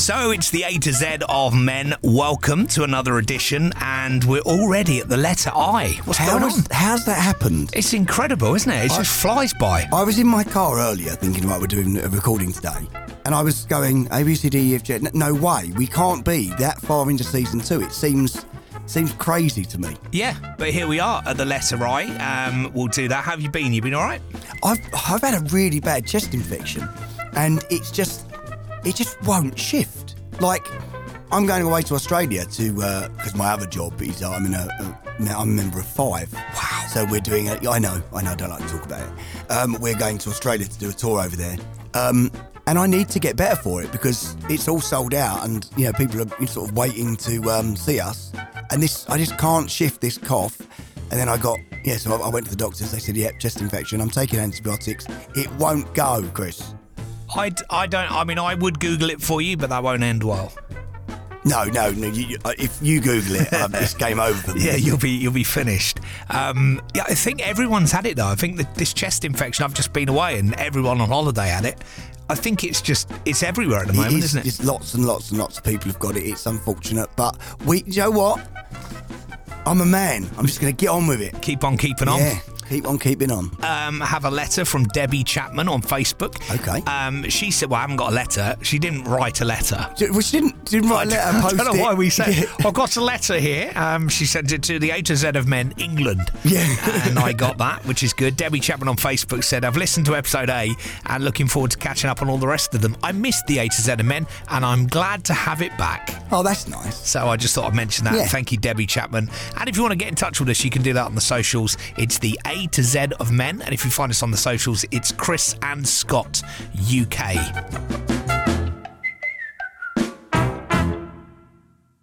So it's the A to Z of men. Welcome to another edition, and we're already at the letter I. What's How going on? how's that happened? It's incredible, isn't it? It just flies by. I was in my car earlier thinking, right, we're doing a recording today. And I was going, A, B, C, D, E, F, G. n- No way. We can't be that far into season two. It seems seems crazy to me. Yeah, but here we are at the letter I. Um, we'll do that. How have you been? You been all right? I've I've had a really bad chest infection, and it's just it just won't shift. Like I'm going away to Australia to because my other job is I'm in a, a now I'm a member of five. Wow! So we're doing a I know I know I don't like to talk about it. Um, we're going to Australia to do a tour over there. Um, and I need to get better for it because it's all sold out, and you know people are sort of waiting to um, see us. And this, I just can't shift this cough. And then I got, yeah, so I, I went to the doctors. They said, yep, chest infection. I'm taking antibiotics. It won't go, Chris. I, I don't. I mean, I would Google it for you, but that won't end well. No, no, no. You, uh, if you Google it, um, it's game over for me. Yeah, you'll be you'll be finished. Um, yeah, I think everyone's had it though. I think that this chest infection. I've just been away, and everyone on holiday had it. I think it's just it's everywhere at the moment, It is, isn't it? Just lots and lots and lots of people have got it. It's unfortunate, but we, you know what? I'm a man. I'm just going to get on with it. Keep on keeping on. Yeah, keep on keeping on. um, have a letter from Debbie Chapman on Facebook. Okay. Um, she said, "Well, I haven't got a letter. She didn't write a letter." Which didn't didn't write a letter. I don't know it. why we said. I've got a letter here. Um, she sent it to the A to Z of Men, England. Yeah. and I got that, which is good. Debbie Chapman on Facebook said, "I've listened to episode A and looking forward to catching up on all the rest of them. I missed the A to Z of Men, and I'm glad to have it back." Oh, that's nice. So I just thought I'd mention that. Yeah. Thank you, Debbie Chapman. And if you want to get in touch with us, you can do that on the socials. It's the A to Z of Men. And if you find us on the socials, it's Chris and Scott UK.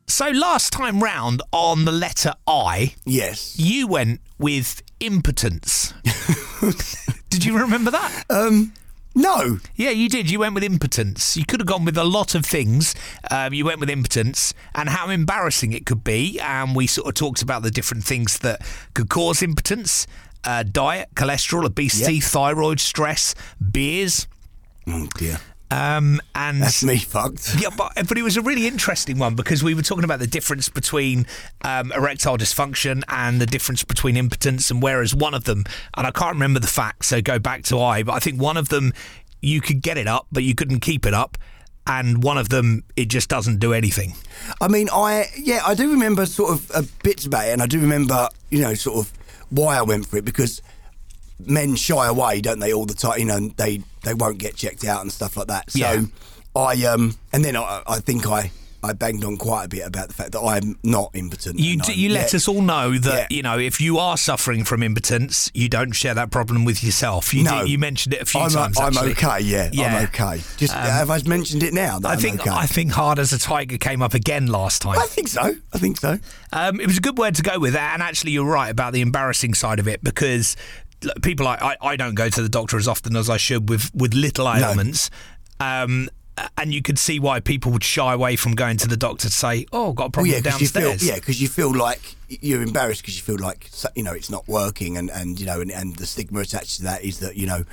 So last time round on the letter I, Yes. you went with impotence. Did you remember that? Um, no. Yeah, you did. You went with impotence. You could have gone with a lot of things. Um, you went with impotence and how embarrassing it could be. And we sort of talked about the different things that could cause impotence uh, diet, cholesterol, obesity, Yep. thyroid, stress, beers. Oh dear. Um, and That's me fucked. yeah, but, but it was a really interesting one because we were talking about the difference between um, erectile dysfunction and the difference between impotence. And whereas one of them, and I can't remember the facts, so go back to I, but I think one of them you could get it up, but you couldn't keep it up. And one of them, it just doesn't do anything. I mean, I yeah, I do remember sort of uh, bits about it, and I do remember, you know, sort of why I went for it because men shy away, don't they, all the time? You know, they they won't get checked out and stuff like that. So Yeah. I um, and then I, I think I I banged on quite a bit about the fact that I'm not impotent. You and d- I'm- you let yeah. us all know that Yeah. you know if you are suffering from impotence, you don't share that problem with yourself. You No. did- you mentioned it a few I'm, times. I'm actually. okay, yeah, Yeah. Um, I'm okay. Just have I mentioned it now? That I I'm think okay? I think hard as a tiger came up again last time. I think so. I think so. Um, it was a good word to go with, and actually, you're right about the embarrassing side of it because people like I, I don't go to the doctor as often as I should with with little ailments. Um, and you could see why people would shy away from going to the doctor to say, "Oh, I've got a Well, problem yeah, because you feel downstairs." yeah, because you feel like you're embarrassed because you feel like you know it's not working, and and you know, and, and the stigma attached to that is that you know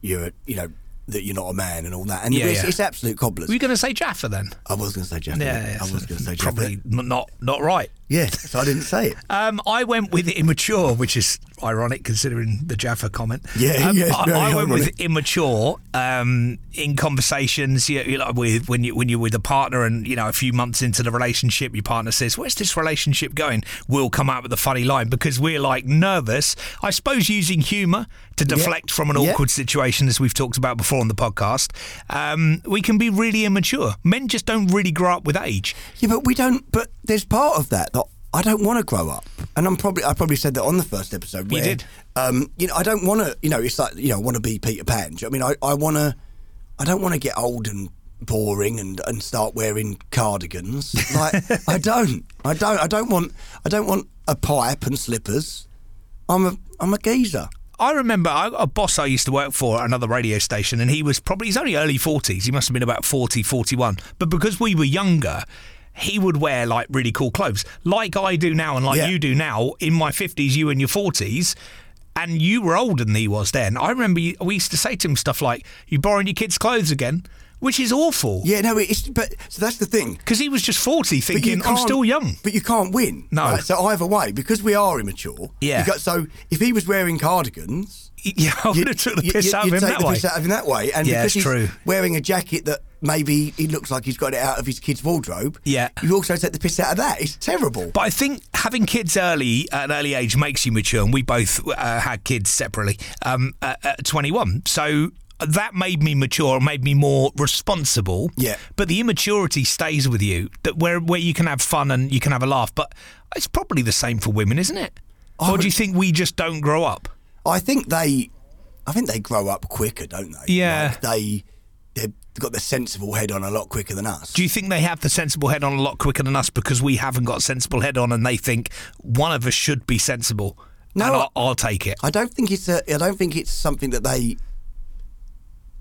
you're you know that you're not a man and all that, and Yeah, it's, yeah. it's absolute cobblers. Were you going to say Jaffa then? I was going to say Jaffa. Yeah, yeah, I was going to say Jaffa. probably not not right. Yeah, so I didn't say it. Um, I went with immature, which is ironic considering the Jaffa comment. Yeah, um, yeah, I, I went with immature um, in conversations. You, you know, with when you when you're with a partner, and you know, a few months into the relationship, your partner says, "Where's this relationship going?" We'll come out with a funny line because we're like nervous. I suppose using humour to deflect from an Yeah. awkward situation, as we've talked about before on the podcast. Um, we can be really immature. Men just don't really grow up with age. Yeah, but we don't. But there's part of that I don't want to grow up, and I'm probably I probably said that on the first episode. You did. Um, you know, I don't want to. You know, it's like you know, I want to be Peter Pan. You know I mean, I I want to. I don't want to get old and boring and, and start wearing cardigans. Like I don't. I don't. I don't want. I don't want a pipe and slippers. I'm a. I'm a geezer. I remember a boss I used to work for at another radio station, and he was probably, he's only early 40s. He must have been about 40, 41. But because we were younger, he would wear like really cool clothes, like I do now and like Yeah. you do now in my 50s, you in your 40s. And you were older than he was then. I remember we used to say to him stuff like, You borrowing your kids' clothes again? Which is awful. Yeah. No. It's. But so that's the thing. Because he was just 40 thinking, I'm still young. But you can't win. No. Right, So either way, because we are immature. Yeah. you got- so if he was wearing cardigans, Yeah, I would have took the piss you- out of him take that the way. piss out of him that way. And Yeah, because it's he's true. wearing a jacket that maybe he looks like he's got it out of his kid's wardrobe. Yeah. You also take the piss out of that. It's terrible. But I think having kids early at an early age makes you mature, and we both uh, had kids separately um, at, at 21. So that made me mature, made me more responsible. Yeah. But the immaturity stays with you, that where where you can have fun and you can have a laugh. But it's probably the same for women, isn't it? I or do you think we just don't grow up? I think they, I think they grow up quicker, don't they? Yeah. Like they, they've got the sensible head on a lot quicker than us. Do you think they have the sensible head on a lot quicker than us because we haven't got sensible head on, and they think one of us should be sensible? No, I'll, I'll take it. I don't think it's a. I don't think it's something that they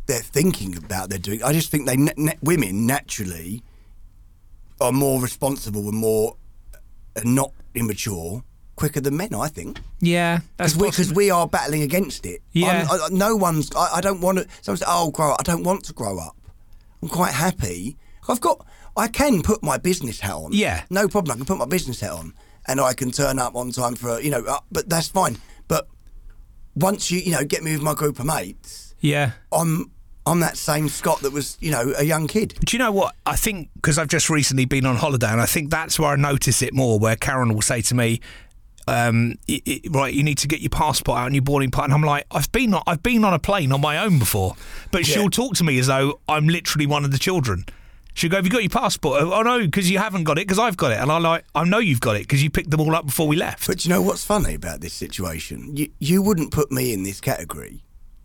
they're thinking about. They're doing. I just think they na- na- women naturally are more responsible and more uh, not immature quicker than men. I think Yeah, that's because we, we are battling against it. Yeah. I, no one's. I, I don't want to. Someone says, "Oh, grow up." I don't want to grow up. I'm quite happy. I've got. I can put my business hat on. Yeah. No problem. I can put my business hat on, and I can turn up on time for you know. Uh, but that's fine. But once you you know get me with my group of mates, yeah. I'm I'm that same Scott that was you know a young kid. Do you know what? I think because I've just recently been on holiday, and I think that's where I notice it more. Where Karen will say to me, um, i i right, you need to get your passport out and your boarding pass. And I'm like, I've been on, I've been on a plane on my own before, but Yeah. she'll talk to me as though I'm literally one of the children. She'll go, "Have you got your passport?" Oh no, because you haven't got it. Because I've got it, and I like, I know you've got it because you picked them all up before we left. But you know what's funny about this situation? You you wouldn't put me in this category.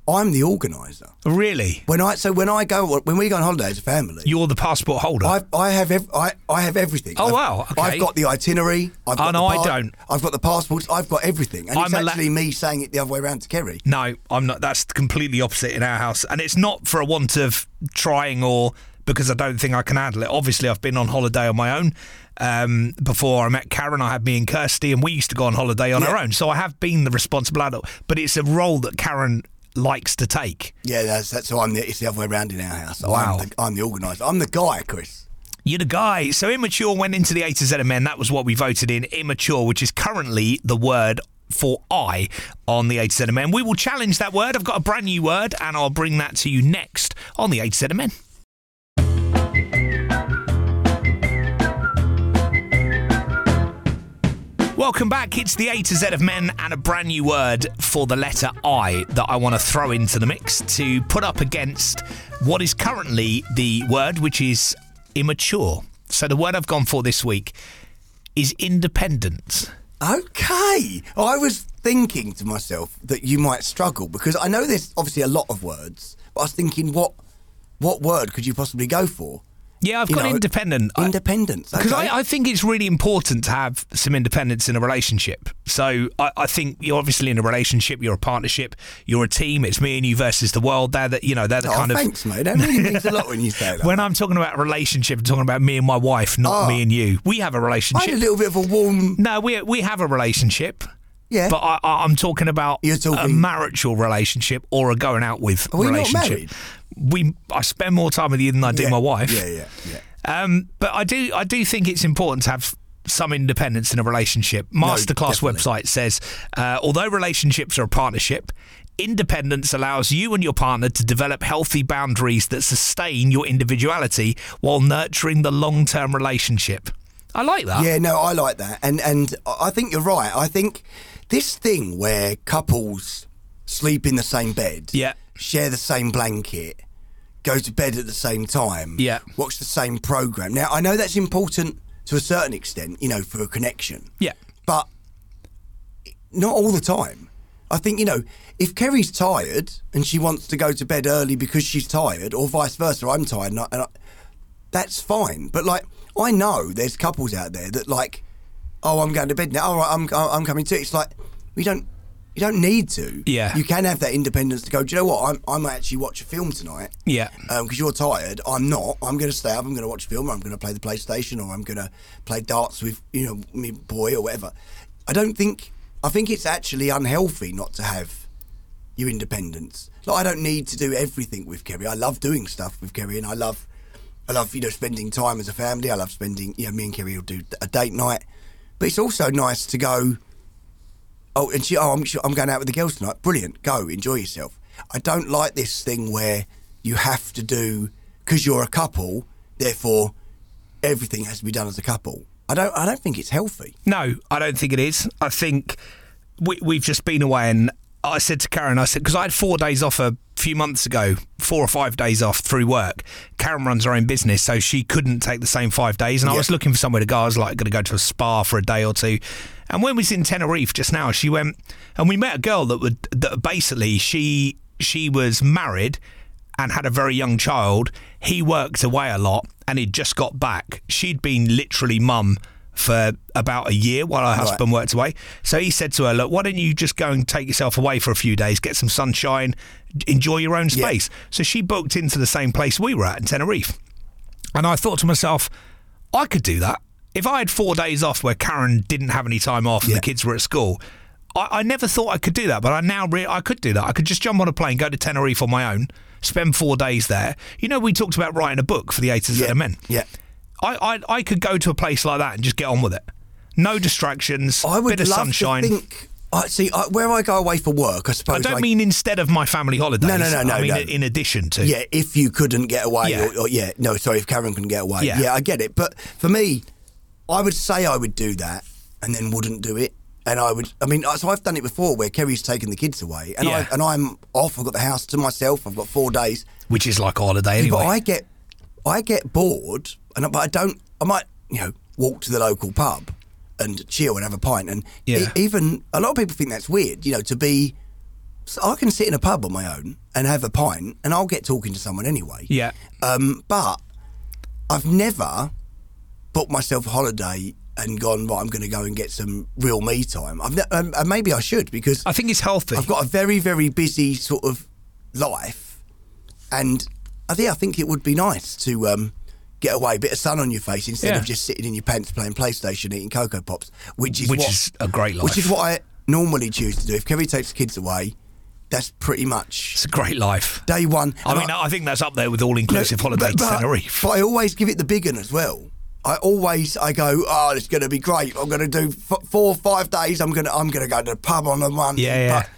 I'm the organizer. really, When I so when I go when we go on holiday as a family, you're the passport holder. I I have ev- I I have everything. Oh, I've, wow, okay. I've got the itinerary. I've got Oh, no, the I don't. I've got the passports. I've got everything. And I'm it's a la- actually me saying it the other way around to Kerry. No, I'm not. That's completely opposite in our house, and it's not for a want of trying or because I don't think I can handle it. Obviously, I've been on holiday on my own. Um, before I met Karen, I had me and Kirsty, and we used to go on holiday on Yeah. our own. So I have been the responsible adult, but it's a role that Karen likes to take. Yeah, that's that's so I'm the it's the other way around in our house. Wow. I'm the, I'm the organizer. I'm the guy, Chris. You're the guy. So immature went into the A to Z of men. That was what we voted in. Immature, which is currently the word for I on the A to Z of men. We will challenge that word. I've got a brand new word, and I'll bring that to you next on the A to Z of men. Welcome back. It's the A to Z of men and a brand new word for the letter I that I want to throw into the mix to put up against what is currently the word, which is immature. So the word I've gone for this week is independent. Okay. I was thinking to myself that you might struggle because I know there's obviously a lot of words, but I was thinking what what word could you possibly go for? Yeah, I've got know, independent. Because okay. I, I think it's really important to have some independence in a relationship. So I, I think you're obviously in a relationship, you're a partnership, you're a team. It's me and you versus the world. They're the, you know, they're the oh, kind of thanks, mate. That really means a lot when you say that. when I'm talking about a relationship, I'm talking about me and my wife, not Oh. me and you. We have a I had relationship. a little bit of a warm. no, we we have a relationship. Yeah. But I, I'm talking about You're a marital relationship or a going out with Are we not relationship. married? We I spend more time with you than I do yeah, my wife. Yeah, yeah, yeah. Um, but I do I do think it's important to have some independence in a relationship. Masterclass definitely. website says, uh, although relationships are a partnership, independence allows you and your partner to develop healthy boundaries that sustain your individuality while nurturing the long term relationship. I like that. Yeah, no, I like that, and and I think you're right. I think this thing where couples sleep in the same bed, Yeah. share the same blanket, go to bed at the same time, Yeah. watch the same program. Now, I know that's important to a certain extent, you know, for a connection, Yeah. but not all the time. I think you know, if Kerry's tired and she wants to go to bed early because she's tired, or vice versa, I'm tired, and I, and I, that's fine. But like, I know there's couples out there that like, oh, I'm going to bed now. All right, I'm I'm coming too. It's like we don't. You don't need to. Yeah. You can have that independence to go. Do you know what? I'm, I might actually watch a film tonight. Yeah. Um, because you're tired. I'm not. I'm going to stay up. I'm going to watch a film. Or I'm going to play the PlayStation, or I'm going to play darts with you know me boy or whatever. I don't think. I think it's actually unhealthy not to have your independence. Like I don't need to do everything with Kerry. I love doing stuff with Kerry, and I love, I love you know spending time as a family. I love spending. You know, me and Kerry will do a date night, but it's also nice to go. Oh, and she. Oh, I'm, I'm going out with the girls tonight. Brilliant. Go enjoy yourself. I don't like this thing where you have to do because you're a couple. Therefore, everything has to be done as a couple. I don't. I don't think it's healthy. No, I don't think it is. I think we, we've just been away, and I said to Karen, I said because I had four days off a few months ago, four or five days off through work. Karen runs her own business, so she couldn't take the same five days, and I was looking for somewhere to go. I was like, going to go to a spa for a day or two. And when we was in Tenerife just now, she went and we met a girl that would that basically she she was married and had a very young child. He worked away a lot and he'd just got back. She'd been literally mum for about a year while her husband worked away. So he said to her, Look, why don't you just go and take yourself away for a few days, get some sunshine, enjoy your own Yeah. space? So she booked into the same place we were at in Tenerife. And I thought to myself, I could do that. If I had four days off where Karen didn't have any time off and Yeah. the kids were at school, I, I never thought I could do that. But I now re- I could do that. I could just jump on a plane, go to Tenerife on my own, spend four days there. You know, we talked about writing a book for the A to Z of men. Yeah. I, I I could go to a place like that and just get on with it. No distractions, I would bit of love sunshine. to think. I see I, where I go away for work. I suppose. I don't mean instead of my family holidays. No, no, no, no, I mean no. in addition to. Yeah, if you couldn't get away, Yeah. Or, or yeah, no, sorry, if Karen couldn't get away, Yeah. yeah. I get it. But for me, I would say I would do that and then wouldn't do it. And I would, I mean, so I've done it before where Kerry's taken the kids away, and Yeah. I and I'm off. I've got the house to myself. I've got four days. Which is like a holiday anyway. But I get, I get bored, and I- but I don't. I might, you know, walk to the local pub and chill and have a pint. And Yeah. e- even a lot of people think that's weird, you know, to be. So I can sit in a pub on my own and have a pint, and I'll get talking to someone anyway. yeah. Um, but I've never booked myself a holiday and gone. Right, I'm going to go and get some real me time. I've ne- um, and maybe I should because I think it's healthy. I've got a very, very busy sort of life, and I think I think it would be nice to um, get away, a bit of sun on your face instead Yeah. of just sitting in your pants playing PlayStation, eating Cocoa Pops, which is Which what, is a great life. Which is what I normally choose to do. If Kerry takes the kids away, that's pretty much It's a great life. day one. I mean, I, think that's up there with all inclusive no, holiday but- but- Tenerife. But I always give it the big one as well. I always I go, oh, it's going to be great. I'm going to do f- four or five days. I'm going to I'm going to go to the pub on the Monday. Yeah, yeah. But,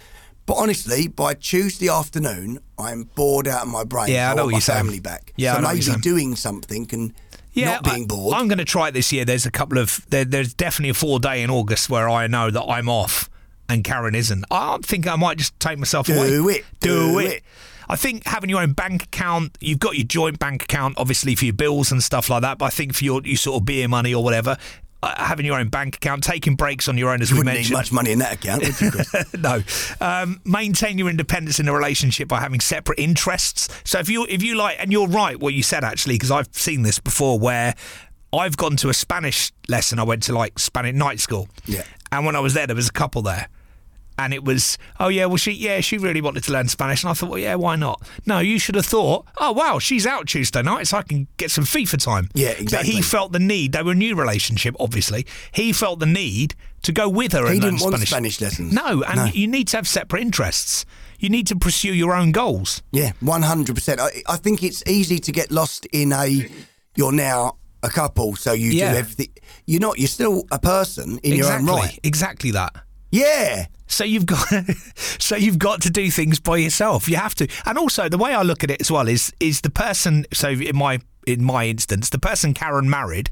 but honestly, by Tuesday afternoon, I'm bored out of my brain. Yeah, I I know what my you're saying. family back. Yeah, so maybe doing something and yeah, not being I, bored. I'm going to try it this year. There's a couple of there, there's definitely a four day in August where I know that I'm off and Karen isn't. I think I might just take myself Do away. it. Do, Do it. Do it. I think having your own bank account, you've got your joint bank account, obviously for your bills and stuff like that. But I think for your, your sort of beer money or whatever, uh, having your own bank account, taking breaks on your own, as you we wouldn't need mentioned. much money in that account, would you, Chris? no. Um, maintain your independence in a relationship by having separate interests. So if you if you like, and you're right, what you said actually, because I've seen this before, where I've gone to a Spanish lesson. I went to like Spanish night school. Yeah. And when I was there, there was a couple there. And it was, oh yeah, well she, yeah, she really wanted to learn Spanish, and I thought, well, yeah, why not? No, you should have thought, oh wow, she's out Tuesday night, so I can get some FIFA time. Yeah, exactly. But he felt the need. They were a new relationship, obviously. He felt the need to go with her. He and learn didn't want Spanish. Spanish lessons. No, and No. you need to have separate interests. You need to pursue your own goals. Yeah, one hundred percent. I I think it's easy to get lost in a. You're now a couple, so you Yeah. do everything. You're not. You're still a person in your own right. exactly that. Yeah. So you've got, so you've got to do things by yourself. You have to, and also the way I look at it as well is is the person. So in my in my instance, the person Karen married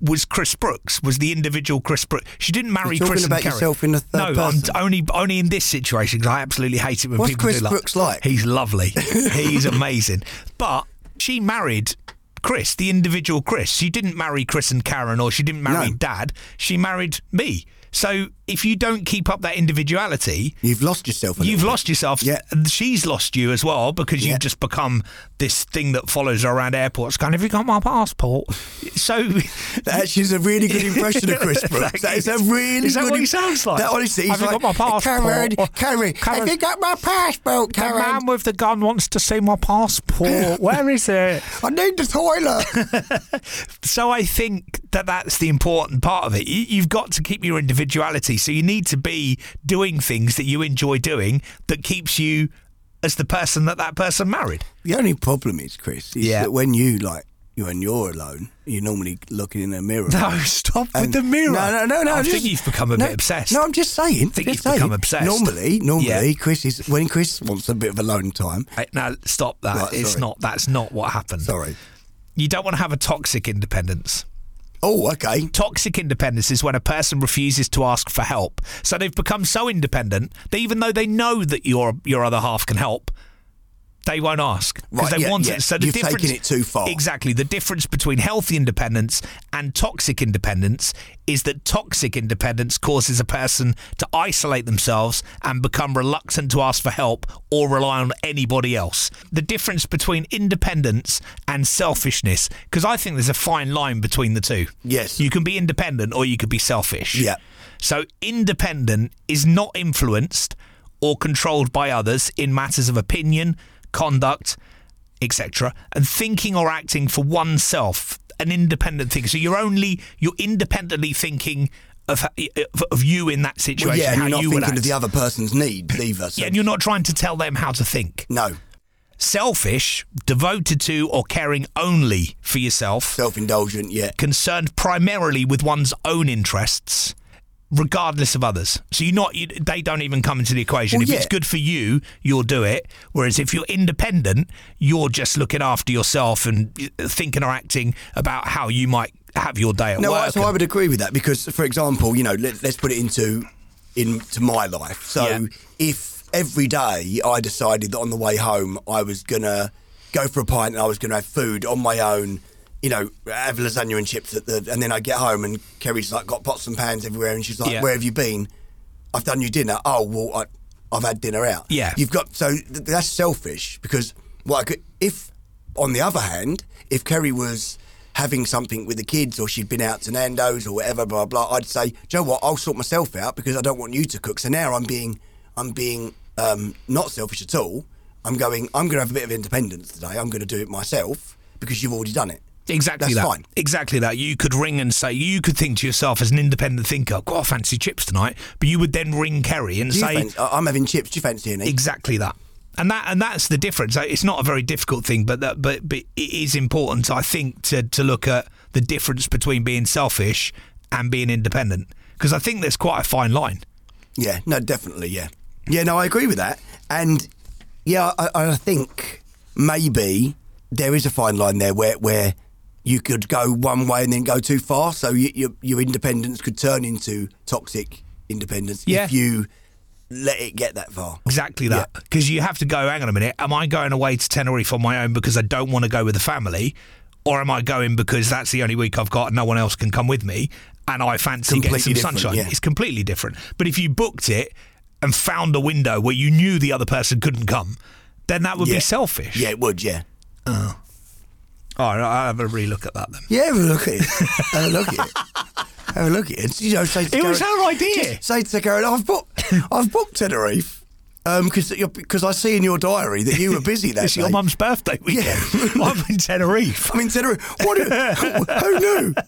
was Chris Brooks. Was the individual Chris Brooks? She didn't marry You're talking Chris and about Karen. yourself in the third no, person. I'm only only in this situation because I absolutely hate it when What's people Chris do like. Brooks like? He's lovely. He's amazing. But she married. Chris, the individual Chris. She didn't marry Chris and Karen, or she didn't marry No. Dad. She married me. So if you don't keep up that individuality, You've lost yourself. You've little lost yourself. Yeah. She's lost you as well because Yeah. you've just become this thing that follows her around airports going, Have you got my passport? So bit. That actually a really good impression of Chris Brooks. That is a really Is that good. what he sounds like? That honestly, he's Have you like, got my passport? Karen, Karen, Karen- have you got my passport, the Karen? man with the gun wants to see my passport. Where is it? I need the toilet. So I think that that's the important part of it. You, you've got to keep your individuality. So you need to be doing things that you enjoy doing that keeps you as the person that that person married. the only problem is, Chris, is Yeah. that when you like, when you're alone, you're normally looking in a mirror. No, stop with the mirror. No, no, no, no. I just- think you've become a no, bit obsessed. No, I'm just saying. think you've become obsessed. Normally, normally, Yeah. Chris is when Chris wants a bit of alone time. Hey, No, stop that. Right, it's sorry. not. That's not what happened. Sorry. You don't want to have a toxic independence. Oh, okay. Toxic independence is when a person refuses to ask for help. So they've become so independent that even though they know that your your other half can help, they won't ask because Right, they yeah, want yeah. it. So the You've difference, taken it too far. Exactly. The difference between healthy independence and toxic independence is that toxic independence causes a person to isolate themselves and become reluctant to ask for help or rely on anybody else. The difference between independence and selfishness, because I think there's a fine line between the two. Yes. You can be independent or you could be selfish. Yeah. So independent is not influenced or controlled by others in matters of opinion, conduct, etc., and thinking or acting for oneself, an independent thing. So you're only you're independently thinking of of, you in that situation, Well, yeah, and you're not you thinking of the other person's needs either. So. yeah, and you're not trying to tell them how to think. no, Selfish, devoted to or caring only for yourself, self-indulgent. Yeah. concerned primarily with one's own interests, regardless of others. So you're not, you, they don't even come into the equation. Well, if it's good for you, you'll do it. Whereas if you're independent, you're just looking after yourself and uh, thinking or acting about how you might have your day at No, work. so I would agree with that because, for example, you know, let, let's put it into into my life. So Yeah. if every day I decided that on the way home I was gonna go for a pint and I was gonna have food on my own, you know, have lasagna and chips at the, and then I get home and Kerry's like got pots and pans everywhere and she's like, Yeah. "Where have you been?" I've done your dinner. Oh well, I, I've had dinner out. Yeah. you've got so th- that's selfish because what I could if on the other hand, if Kerry was having something with the kids or she'd been out to Nando's or whatever, blah blah, I'd say, Joe, what? I'll sort myself out because I don't want you to cook. So now I'm being, I'm being um, not selfish at all. I'm going. I'm going to have a bit of independence today. I'm going to do it myself because you've already done it. Exactly That's that. fine. Exactly that. You could ring and say, you could think to yourself as an independent thinker, God, I fancy chips tonight. But you would then ring Kerry and say, fancy- I'm having chips. Do you fancy any? Exactly that. And that and that's the difference. It's not a very difficult thing, but that, but but it is important, I think, to to look at the difference between being selfish and being independent, because I think there's quite a fine line. Yeah, no, definitely, yeah. Yeah, no, I agree with that. And yeah, I, I think maybe there is a fine line there where, where you could go one way and then go too far. So you, your, your independence could turn into toxic independence Yeah. if you let it get that far. Exactly that. Because you have to go. Hang on a minute. Am I going away to Tenerife on my own because I don't want to go with the family, or am I going because that's the only week I've got and no one else can come with me, and I fancy Completely getting some sunshine? yeah. It's completely different. But if you booked it and found a window where you knew the other person couldn't come, then that would Yeah. be selfish. Yeah, it would, yeah. All right, I'll have a relook at that then. Yeah, have a look at it. have a look at it. Have a look at it. You know, say It was Karen- her idea. Just say to Karen, I've booked, I've booked Tenerife. Because because I see in your diary that you were busy that It's day. your mum's birthday weekend. Yeah. I'm in Tenerife. I'm in Tenerife. What? who knew?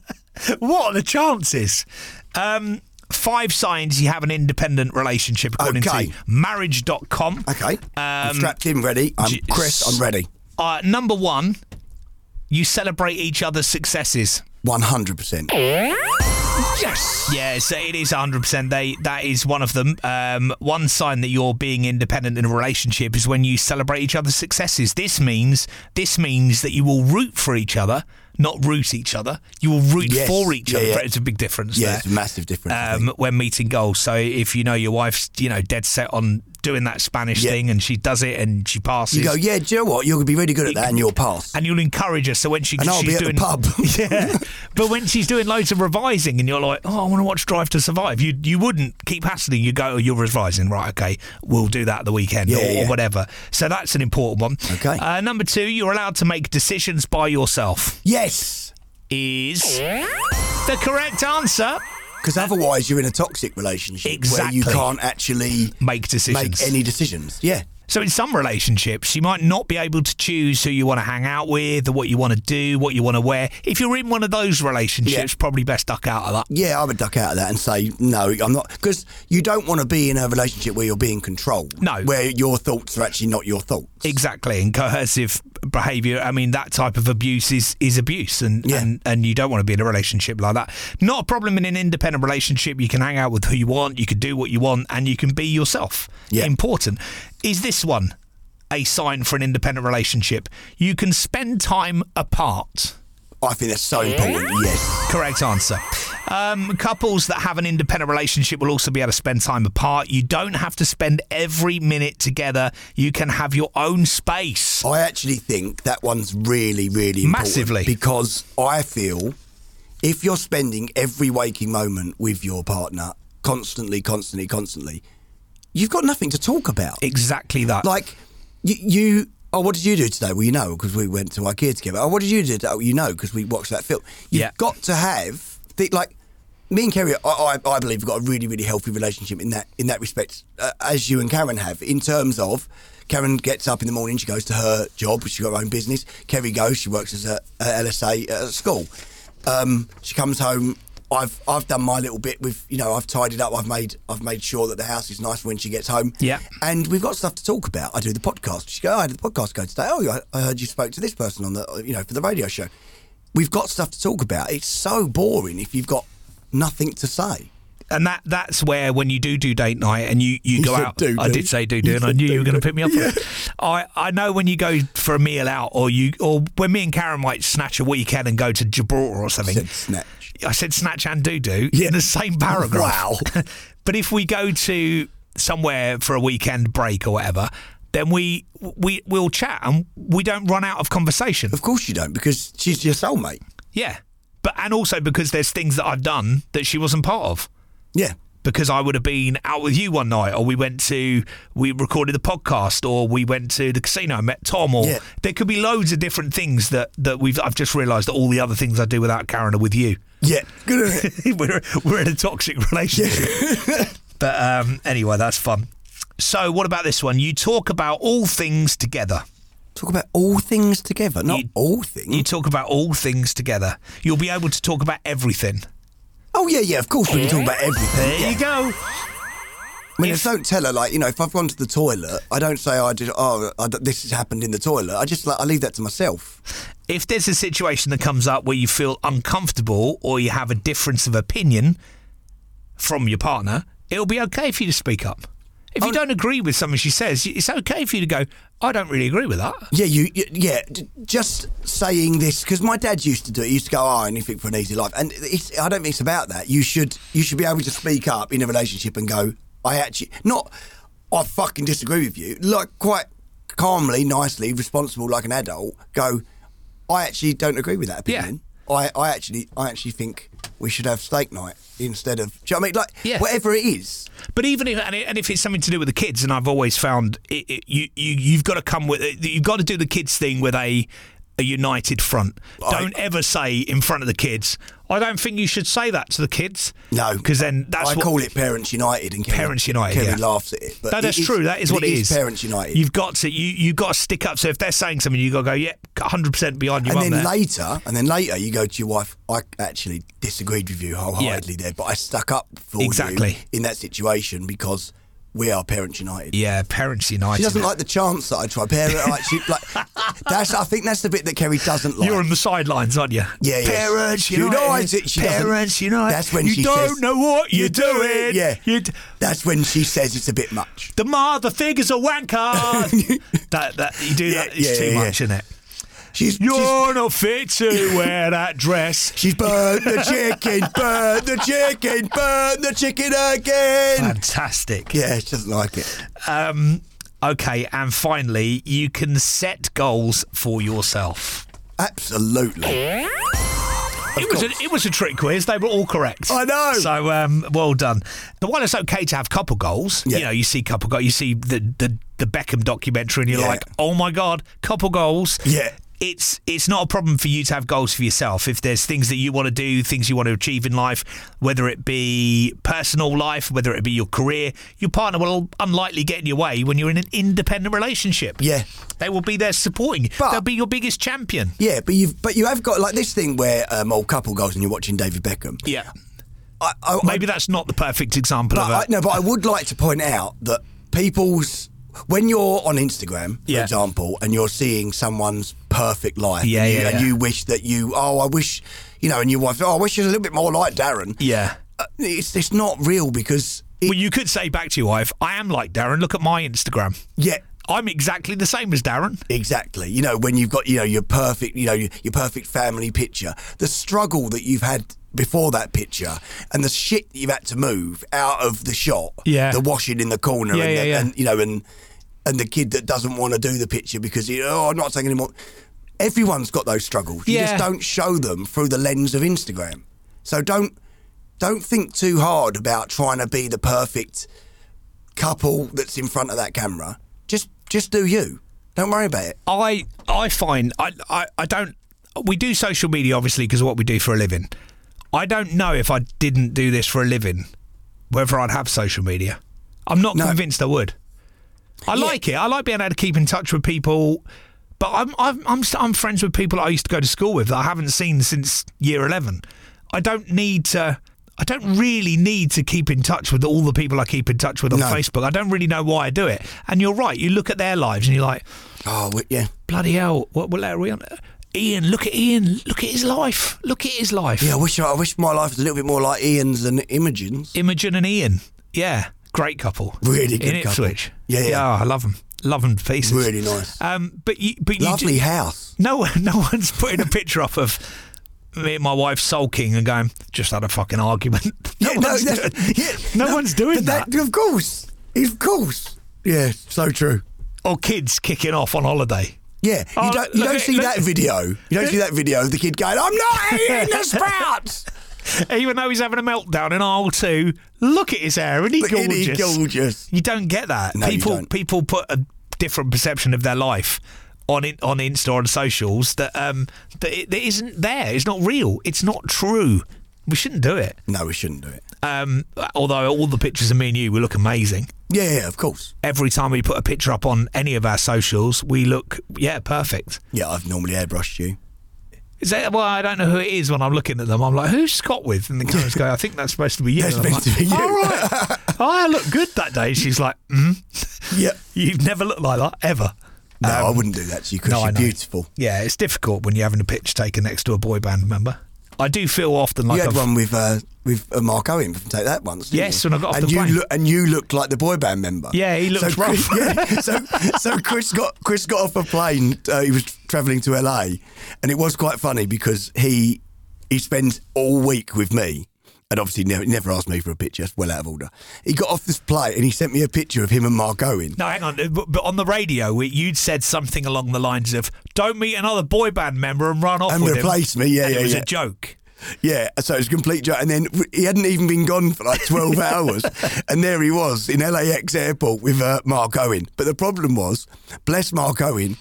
What are the chances? Um, five signs you have an independent relationship according Okay. to marriage.com. Okay, I'm Um, strapped in, ready. I'm Chris. I'm ready. Uh, number one, You celebrate each other's successes. One hundred percent. Yes. Yes, it is 100%. They that is one of them. Um, one sign that you're being independent in a relationship is when you celebrate each other's successes. This means this means that you will root for each other, not root each other. You will root Yes. for each Yeah, other. yeah. It's a big difference Yeah, there. it's a massive difference. Um, when meeting goals. So if you know your wife's, you know, dead set on doing that Spanish Yeah. thing and she does it and she passes. you go, yeah. Do you know what? You're gonna be really good at that, and you'll pass. and you'll encourage her. So when she And I'll she's be at the doing pub. yeah, but when she's doing loads of revising, and you're like, oh, I want to watch Drive to Survive, you you wouldn't keep hassling. You go, oh, you're revising, right? Okay, we'll do that the weekend Yeah, or, or whatever. So that's an important one. Okay. Uh, number two, you're allowed to make decisions by yourself. yes, Is the correct answer. Because otherwise you're in a toxic relationship Exactly. where you can't actually Make decisions. make any decisions. Yeah. So in some relationships, you might not be able to choose who you want to hang out with, or what you want to do, what you want to wear. If you're in one of those relationships, Yeah. probably best duck out of that. Yeah, I would duck out of that and say no. I'm not because you don't want to be in a relationship where you're being controlled. No. where your thoughts are actually not your thoughts. Exactly, and coercive behaviour. I mean, that type of abuse is, is abuse, and, Yeah. and and you don't want to be in a relationship like that. Not a problem in an independent relationship. You can hang out with who you want, you can do what you want, and you can be yourself. Yeah. Important. Is this one a sign for an independent relationship? You can spend time apart. I think that's so important. Yes. Correct answer. Um, couples that have an independent relationship will also be able to spend time apart. You don't have to spend every minute together. You can have your own space. I actually think that one's really, really important Massively. because I feel if you're spending every waking moment with your partner constantly, constantly, constantly, you've got nothing to talk about. Exactly that. like you, you oh what did you do today well you know because we went to ikea together oh what did you do today? oh you know because we watched that film you've Yeah. got to have the, like me and Kerry, I, I, I believe, have got a really, really healthy relationship in that in that respect, uh, as you and Karen have. In terms of, Karen gets up in the morning, she goes to her job, she's got her own business. Kerry goes, she works as a, a LSA at a school. Um, she comes home. I've I've done my little bit with you know I've tidied up. I've made I've made sure that the house is nice when she gets home. Yeah. And we've got stuff to talk about. I do the podcast. She go, oh, I did the podcast go today. Oh, I- I heard you spoke to this person on the, you know, for the radio show. We've got stuff to talk about. It's so boring if you've got nothing to say. and that that's where when you do do date night and you, you You go out do, I do. did say do do and I knew you were going to pick me up it I, I know when you go for a meal out or you or when me and Karen might snatch a weekend and go to Gibraltar or something. I said snatch and do do Yeah. in the same paragraph Wow. but if we go to somewhere for a weekend break or whatever then we we we'll chat and we don't run out of conversation Of course you don't, because she's your soulmate. yeah but and also because there's things that I've done that she wasn't part of Yeah. Because I would have been out with you one night, or we went to we recorded the podcast, or we went to the casino, and met Tom, or Yeah. there could be loads of different things that that we've. I've just realised that all the other things I do without Karen are with you. Yeah. Good. we're we're in a toxic relationship. but um, anyway, that's fun. So, what about this one? You talk about all things together. Talk about all things together, not You- all things. You talk about all things together. You'll be able to talk about everything. Oh yeah, yeah. Of course we can talk about everything. There yeah. you go. I mean, I don't tell her like you know if I've gone to the toilet, I don't say oh, I did. Oh, I, this has happened in the toilet. I just like I leave that to myself. if there's a situation that comes up where you feel uncomfortable or you have a difference of opinion from your partner, it'll be okay for you to speak up. If you oh. don't agree with something she says, it's okay for you to go, I don't really agree with that. Yeah, you. y- Yeah, just saying this because my dad used to do it. He used to go, "Oh, anything for an easy life," and it's, I don't think it's about that. You should you should be able to speak up in a relationship and go, "I actually not, I fucking disagree with you." Like quite calmly, nicely, responsible, like an adult. Go, I actually don't agree with that Yeah. opinion. I, I actually I actually think we should have steak night instead of. Do you know what I mean? Like Yeah. whatever it is. But even if and, it, and if it's something to do with the kids, and I've always found it, it, you you you've got to come with you've got to do the kids thing with a a united front. don't ever say in front of the kids. I don't think you should say that to the kids. No, because then that's what. I what, call it Parents United, and Kerry, Parents United. Kerry yeah. laughs at it, but no, that's is- true. That is what it is. Parents United. You've got to you you've got to stick up. So if they're saying something, you have got to go, yeah, hundred percent behind your and then there. later, and then later, you go to your wife. I actually disagreed with you wholeheartedly there, but I stuck up for Exactly. you in that situation because we are Parents United. Yeah, Parents United. She doesn't like the chance that I try. Parent, like, she, like, that's. I think that's the bit that Kerry doesn't like. You're on the sidelines, aren't you? Yeah, yeah. Parents United. United. She Parents United. That's when you she don't says, know what you're, "You're doing doing. Yeah. You d- That's when she says it's a bit much. the mother figure's a wanker. that, that you do Yeah, that. It's yeah, too yeah, much, isn't it? She's You're not fit to wear that dress. she's, she's burnt the chicken, burnt the chicken, burnt the chicken again. Fantastic. Yeah, she doesn't like it. Um, okay, and finally, you can set goals for yourself. Absolutely. It was a, it was a trick quiz. They were all correct. I know. So um, well done. The one it's okay to have couple goals. Yeah. You know, you see couple goals. You see the the, the Beckham documentary, and you're Yeah. like, oh my god, couple goals. Yeah. It's it's not a problem for you to have goals for yourself. If there's things that you want to do, things you want to achieve in life, whether it be personal life, whether it be your career, your partner will unlikely get in your way when you're in an independent relationship. Yeah. They will be there supporting you. But- They'll be your biggest champion. Yeah, but you've but you have got like this thing where um, old couple goes and you're watching David Beckham. Yeah. I, I, Maybe that's not the perfect example But of I, no, but I would like to point out that people's when you're on Instagram, for Yeah. example, and you're seeing someone's perfect life, Yeah, and, you, yeah, and you wish that you, oh, I wish, you know, and your wife, oh, I wish she was a little bit more like Darren. Yeah. Uh, it's it's not real because it, Well, you could say back to your wife, I am like Darren. Look at my Instagram. yeah. I'm exactly the same as Darren. Exactly. You know, when you've got, you know, your perfect, you know, your, your perfect family picture, the struggle that you've had before that picture and the shit that you've had to move out of the shot. Yeah. The washing in the corner Yeah, and, yeah, the, yeah. and, you know, and, and the kid that doesn't want to do the picture because, you know, oh, I'm not taking anymore. Everyone's got those struggles. You Yeah. just don't show them through the lens of Instagram. So don't, don't think too hard about trying to be the perfect couple that's in front of that camera. Just, just do you. Don't worry about it. I I find I I, I don't. We do social media obviously because of what we do for a living. I don't know if I didn't do this for a living, whether I'd have social media. I'm not No. convinced I would. I Yeah. like it. I like being able to keep in touch with people. But I'm I'm I'm, I'm friends with people I used to go to school with that I haven't seen since year eleven. I don't need to. I don't really need to keep in touch with all the people I keep in touch with on No. Facebook. I don't really know why I do it. And you're right. You look at their lives and you're like, Oh, yeah. bloody hell, what, what letter are we on? Ian, look at Ian. Look at his life. Look at his life. Yeah, I wish I wish my life was a little bit more like Ian's than Imogen's. Imogen and Ian. Yeah, great couple. Really good in couple. Ipswich. Yeah, yeah. I love them. Love them to pieces. Really nice. Um, but you, but you Lovely do- house. no no one's putting a picture up of me and my wife sulking and going, just had a fucking argument. No, Yeah, no, one's, that's- doing, yeah, no no, one's doing But that. Of course. Of course. Yeah, so true. Or kids kicking off on holiday. Yeah, you Oh, don't you look don't see look- that video. You don't see that video of the kid going, "I'm not eating the sprouts." Even though he's having a meltdown in aisle two, look at his hair, isn't he Look, isn't he gorgeous? gorgeous? You don't get that. No, people people put a different perception of their life on in, on Insta on socials that um that, it, that isn't there. It's not real. It's not true. We shouldn't do it. No, we shouldn't do it. Um, although all the pictures of me and you, we look amazing. Yeah, yeah, of course. Every time we put a picture up on any of our socials, we look yeah perfect. Yeah, I've normally airbrushed you. Is that well? I don't know who it is when I'm looking at them. I'm like, who's Scott with? And the cameras go, I think that's supposed to be you. That's And I'm to be you. All right. I look good that day. She's like, mm, Yeah. you've never looked like that ever. No, I wouldn't do that to you because Um, no, you're beautiful. Yeah, it's difficult when you're having a picture taken next to a boy band member. I do feel often like you had I've, one with uh, with uh, Mark Owen from Take That once. Yes, you? when I got off and the you plane. look and you looked like the boy band member. Yeah, he looked so Chris, rough. yeah, so so Chris got Chris got off a plane. Uh, he was travelling to LA, and it was quite funny because he he spends all week with me. And obviously, never, never asked me for a picture. Well out of order. He got off this plane and he sent me a picture of him and Mark Owen. No, hang on. But, but on the radio, you'd said something along the lines of, "Don't meet another boy band member and run off And replace him." me, yeah, And yeah, It was yeah. a joke. Yeah, so it was a complete joke. And then he hadn't even been gone for like 12 hours. And there he was in LAX airport with uh, Mark Owen. But the problem was, bless Mark Owen,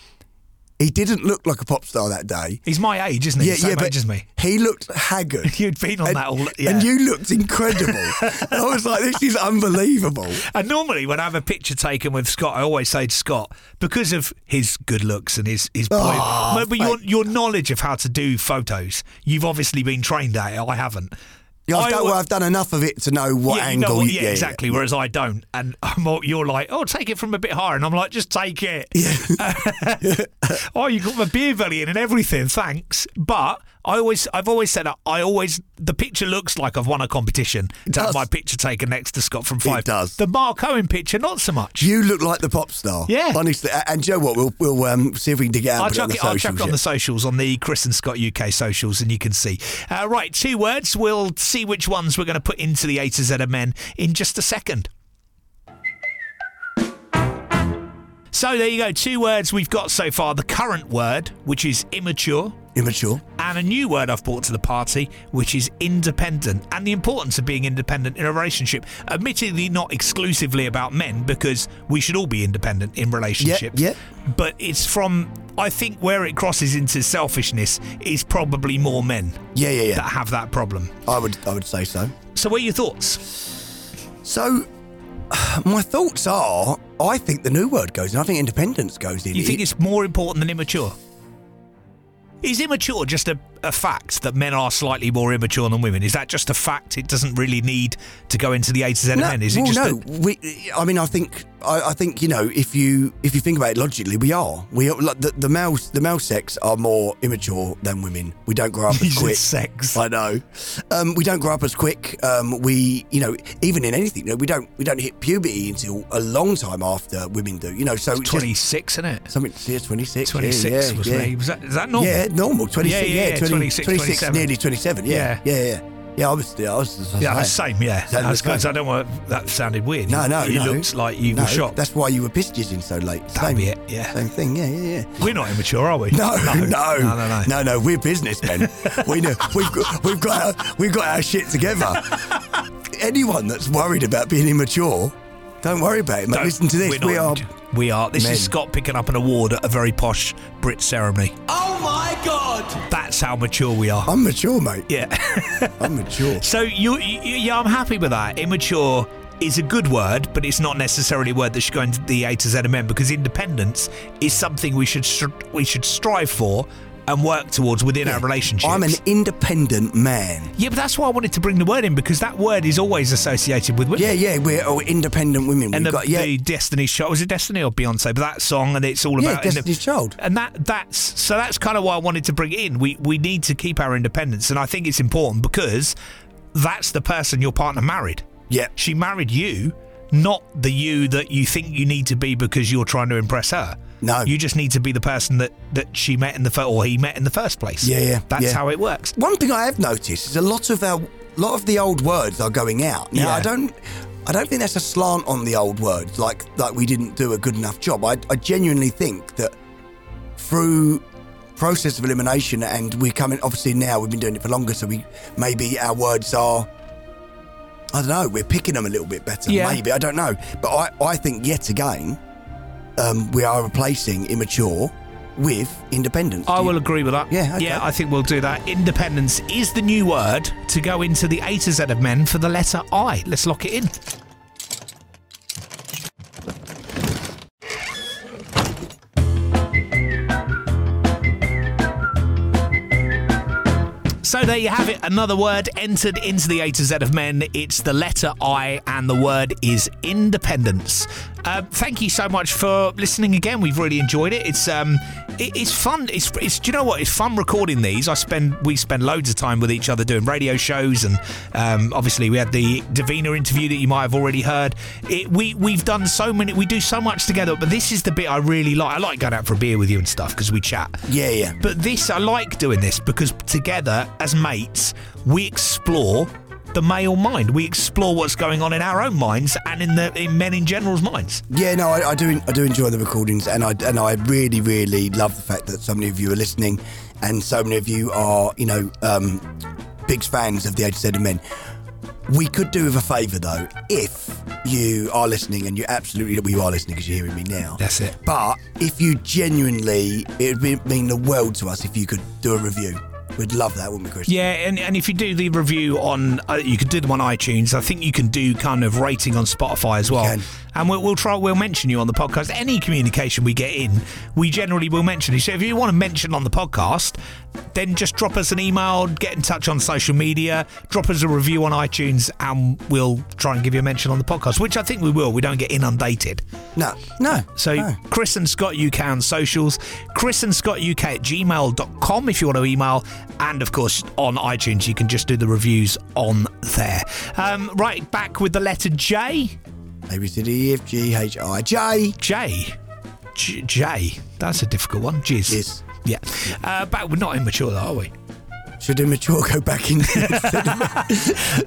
he didn't look like a pop star that day. He's my age, isn't he? Yeah, Same yeah, but age as me. he looked haggard. You'd been on and, that all. Yeah. And you looked incredible. and I was like, this is unbelievable. And normally, when I have a picture taken with Scott, I always say to Scott, because of his good looks and his his ah, Oh, No, but your your knowledge of how to do photos, you've obviously been trained at it. I haven't. Yeah, I've, I, done, well, I've done enough of it to know what yeah, angle. what- you- yeah, exactly. Whereas I don't, and I'm all, you're like, oh, take it from a bit higher, and I'm like, just take it. oh, you got my beer belly in and everything. Thanks, but I always, I've always said, I always, the picture looks like I've won a competition to have does. my picture taken next to Scott from Five. does. The Mark Owen picture, not so much. You look like the pop star. Yeah. honestly. And Joe, what we'll we'll um, see if we can dig it out. I'll chuck it it. on I'll the chuck it socials, on the socials, on the Chris and Scott UK socials, and you can see. Uh, right, two words. We'll see which ones we're going to put into the A to Z of men in just a second. So there you go. Two words we've got so far. The current word, which is immature, Immature. and a new word I've brought to the party, which is independent, and the importance of being independent in a relationship. Admittedly, not exclusively about men, because we should all be independent in relationships. yeah. yeah. But it's from, I think, where it crosses into selfishness is probably more men Yeah, yeah, yeah. that have that problem. I would I would say so. So, what are your thoughts? So, my thoughts are, I think the new word goes in. I think independence goes in. You think It- it's more important than immature? Is immature just a, a fact that men are slightly more immature than women? Is that just a fact? It doesn't really need to go into the A to Z of men. Is it well, just no. a- we, I mean, I think, I, I think you know, if you if you think about it logically, we are. We are, like, the, the male the male sex are more immature than women. We don't grow up as quick. sex. I know. Um, we don't grow up as quick. Um, we, you know, even in anything, you know, we don't we don't hit puberty until a long time after women do. You know, so 26, isn't it? something. Yeah, twenty six. 26 yeah, yeah, was yeah. me. Was that, is that normal? Yeah, normal. 26. Yeah, Yeah, yeah, yeah, 20, 26, 26, 27. nearly 27. Yeah, yeah, yeah. Yeah, I was. Yeah, I was. I was Yeah, like- same, yeah. Same, I was same. because I don't want that sounded weird. No, no, You no. looked like you were shocked. That's why you were pissed in so late. That'd same, be it, yeah. Same thing. Yeah, yeah, yeah. We're not immature, are we? No, no, no, no, no. no, no. We're businessmen. we know we've got we've got our, we've got our shit together. Anyone that's worried about being immature, don't worry about it. Mate. Don't- Listen to this. we're not We are. immature. We are. This men. is Scott picking up an award at a very posh Brit ceremony. Oh my god! That's how mature we are. I'm mature, mate. yeah. I'm mature. so you, you, yeah, I'm happy with that. Immature is a good word, but it's not necessarily a word that should go into the A to Z of men because independence is something we should str- we should strive for and work towards within our relationship. I'm an independent man. Yeah, but that's why I wanted to bring the word in because that word is always associated with women. Yeah, yeah. We're oh, independent women. And We've the, got yeah. the Destiny's Child was it Destiny or Beyonce? But that song and it's all Yeah, about Destiny's Child. And that that's so that's kind of why I wanted to bring it in. We we need to keep our independence, and I think it's important because that's the person your partner married. yeah. She married you, not the you that you think you need to be because you're trying to impress her. No. you just need to be the person that that she met in the fir- or he met in the first place. Yeah, yeah, That's yeah. how it works. One thing I have noticed is a lot of our lot of the old words are going out. Now Yeah. I don't I don't think that's a slant on the old words, like like we didn't do a good enough job. I, I genuinely think that through process of elimination and we're coming obviously now we've been doing it for longer, so we maybe our words are I don't know, we're picking them a little bit better. Yeah. Maybe, I don't know. But I, I think yet again, um, we are replacing immature with independence. I will agree with that. Yeah, okay. yeah, I think we'll do that. Independence is the new word to go into the A to Z of men for the letter I. Let's lock it in. So there you have it. Another word entered into the A to Z of men. It's the letter I, and the word is independence. Uh, thank you so much for listening again. We've really enjoyed it. It's um, it, it's fun. It's, it's do you know what? It's fun recording these. I spend we spend loads of time with each other doing radio shows, and um, obviously we had the Davina interview that you might have already heard. It, we we've done so many. We do so much together. But this is the bit I really like. I like going out for a beer with you and stuff because we chat. Yeah, yeah. But this, I like doing this because together, as mates, we explore the male mind. We explore what's going on in our own minds and in the in men in general's minds. Yeah, no, I, I do. I do enjoy the recordings, and I and I really, really love the fact that so many of you are listening, and so many of you are, you know, um, big fans of the A to Z of Men. We could do with a favour though, if you are listening, and you absolutely well, you are listening because you're hearing me now. That's it. But if you genuinely, it would mean the world to us if you could do a review. We'd love that, wouldn't we, Chris? Yeah, and, and if you do the review on, uh, you can do them on iTunes. I think you can do kind of rating on Spotify as well. And we'll, we'll try. We'll mention you on the podcast. Any communication we get in, we generally will mention you. So if you want to mention on the podcast, then just drop us an email, get in touch on social media, drop us a review on iTunes, and we'll try and give you a mention on the podcast. Which I think we will. We don't get inundated. No, no. So no. Chris and Scott UK on socials, Chris and Scott UK at gmail.com if you want to email. And of course, on iTunes, you can just do the reviews on there. Um, right, back with the letter J. A B C D E F G H I J. J. J. J. That's a difficult one. Jizz. Jizz. Yeah. Uh, but we're not immature, though, are we? Should immature go back in?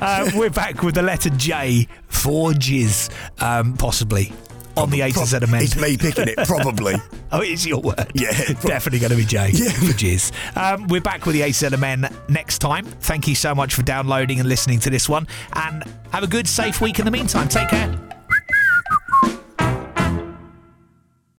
Uh, we're back with the letter J for Jizz, um, possibly. On the A to Z amendment. It's me picking it, probably. Oh, it's your word. Yeah. Definitely going to be Jay Yeah. for Jizz. Um, we're back with the A7Men next time. Thank you so much for downloading and listening to this one. And have a good, safe week in the meantime. Take care.